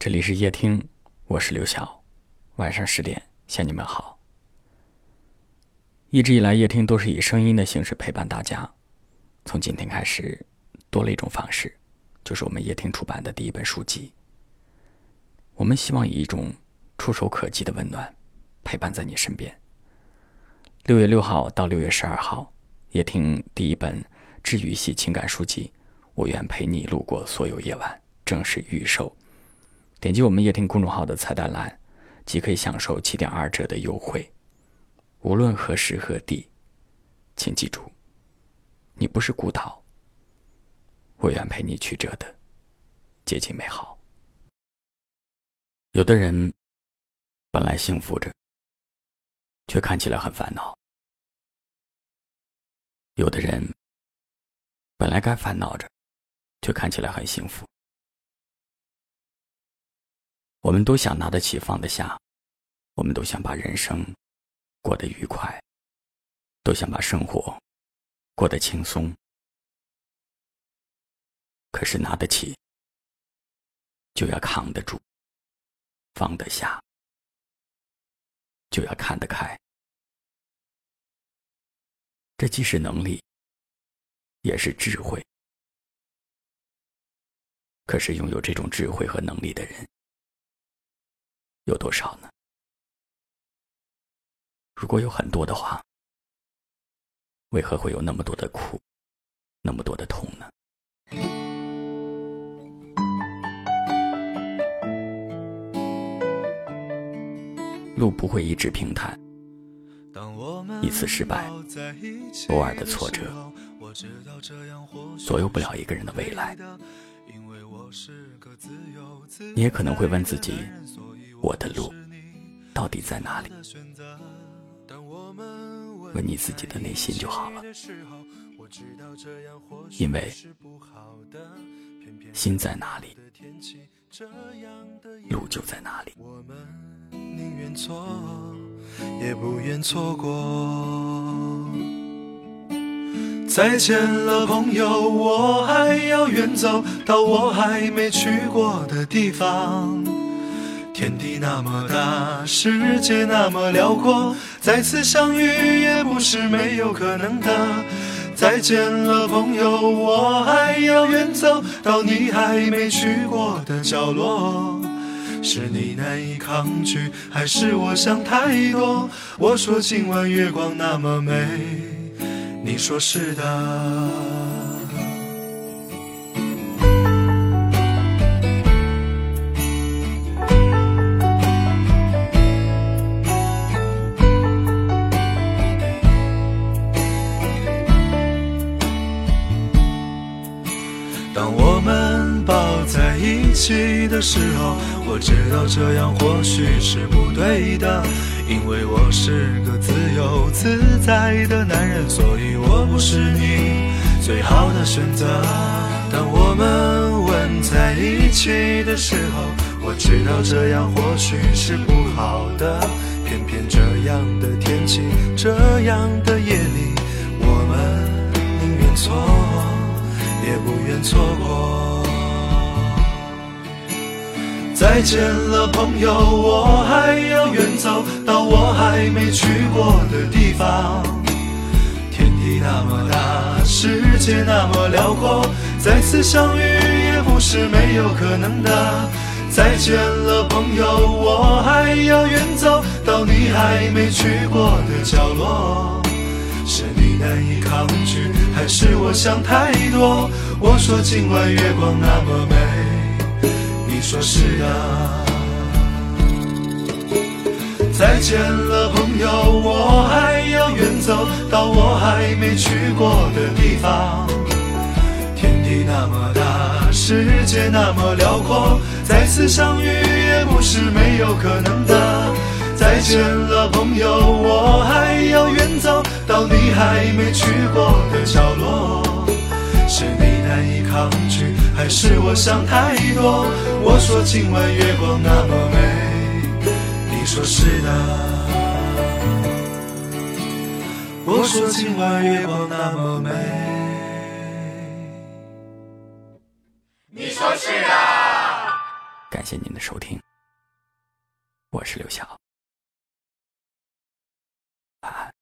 这里是夜听，我是刘晓。晚上十点向你们好。一直以来，夜听都是以声音的形式陪伴大家。从今天开始，多了一种方式，就是我们夜听出版的第一本书籍。我们希望以一种触手可及的温暖，陪伴在你身边。六月六号到六月十二号，夜听第一本治愈系情感书籍《我愿陪你路过所有夜晚》正式预售。点击我们夜听公众号的菜单栏，即可以享受七点二折的优惠。无论何时何地，请记住，你不是孤岛。我愿陪你曲折的接近美好。有的人本来幸福着，却看起来很烦恼；有的人本来该烦恼着，却看起来很幸福。我们都想拿得起放得下，我们都想把人生过得愉快，都想把生活过得轻松。可是拿得起，就要扛得住；放得下，就要看得开。这既是能力，也是智慧。可是拥有这种智慧和能力的人。有多少呢？如果有很多的话，为何会有那么多的苦，那么多的痛呢？路不会一直平坦，一次失败，偶尔的挫折，左右不了一个人的未来。你也可能会问自己。我的路到底在哪里？问你自己的内心就好了，因为心在哪里，路就在哪里。再见了，朋友，我还要远走到我还没去过的地方。天地那么大，世界那么辽阔，再次相遇也不是没有可能的。再见了，朋友，我还要远走到你还没去过的角落。是你难以抗拒，还是我想太多？我说今晚月光那么美，你说是的。当我们抱在一起的时候，我知道这样或许是不对的，因为我是个自由自在的男人，所是你最好的选择。当我们吻在一起的时候，我知道这样或许是不好的，偏偏这样的天气，这样的夜里，我们宁愿错，也不愿错过。再见了，朋友，我还要远走到我还没去过的地方。那么大，世界那么辽阔，再次相遇也不是没有可能的。再见了，朋友，我还要远走到你还没去过的角落。是你难以抗拒，还是我想太多？我说今晚月光那么美。你说是的。再见了，朋友，我过的地方。天地那么大，世界那么辽阔，再次相遇也不是没有可能的。再见了，朋友，我还要远走到你还没去过的角落。是你难以抗拒，还是我想太多？我说今晚月光那么美，你说是的。说今晚月光那么美，你说是的。感谢您的收听，我是刘晓，晚安。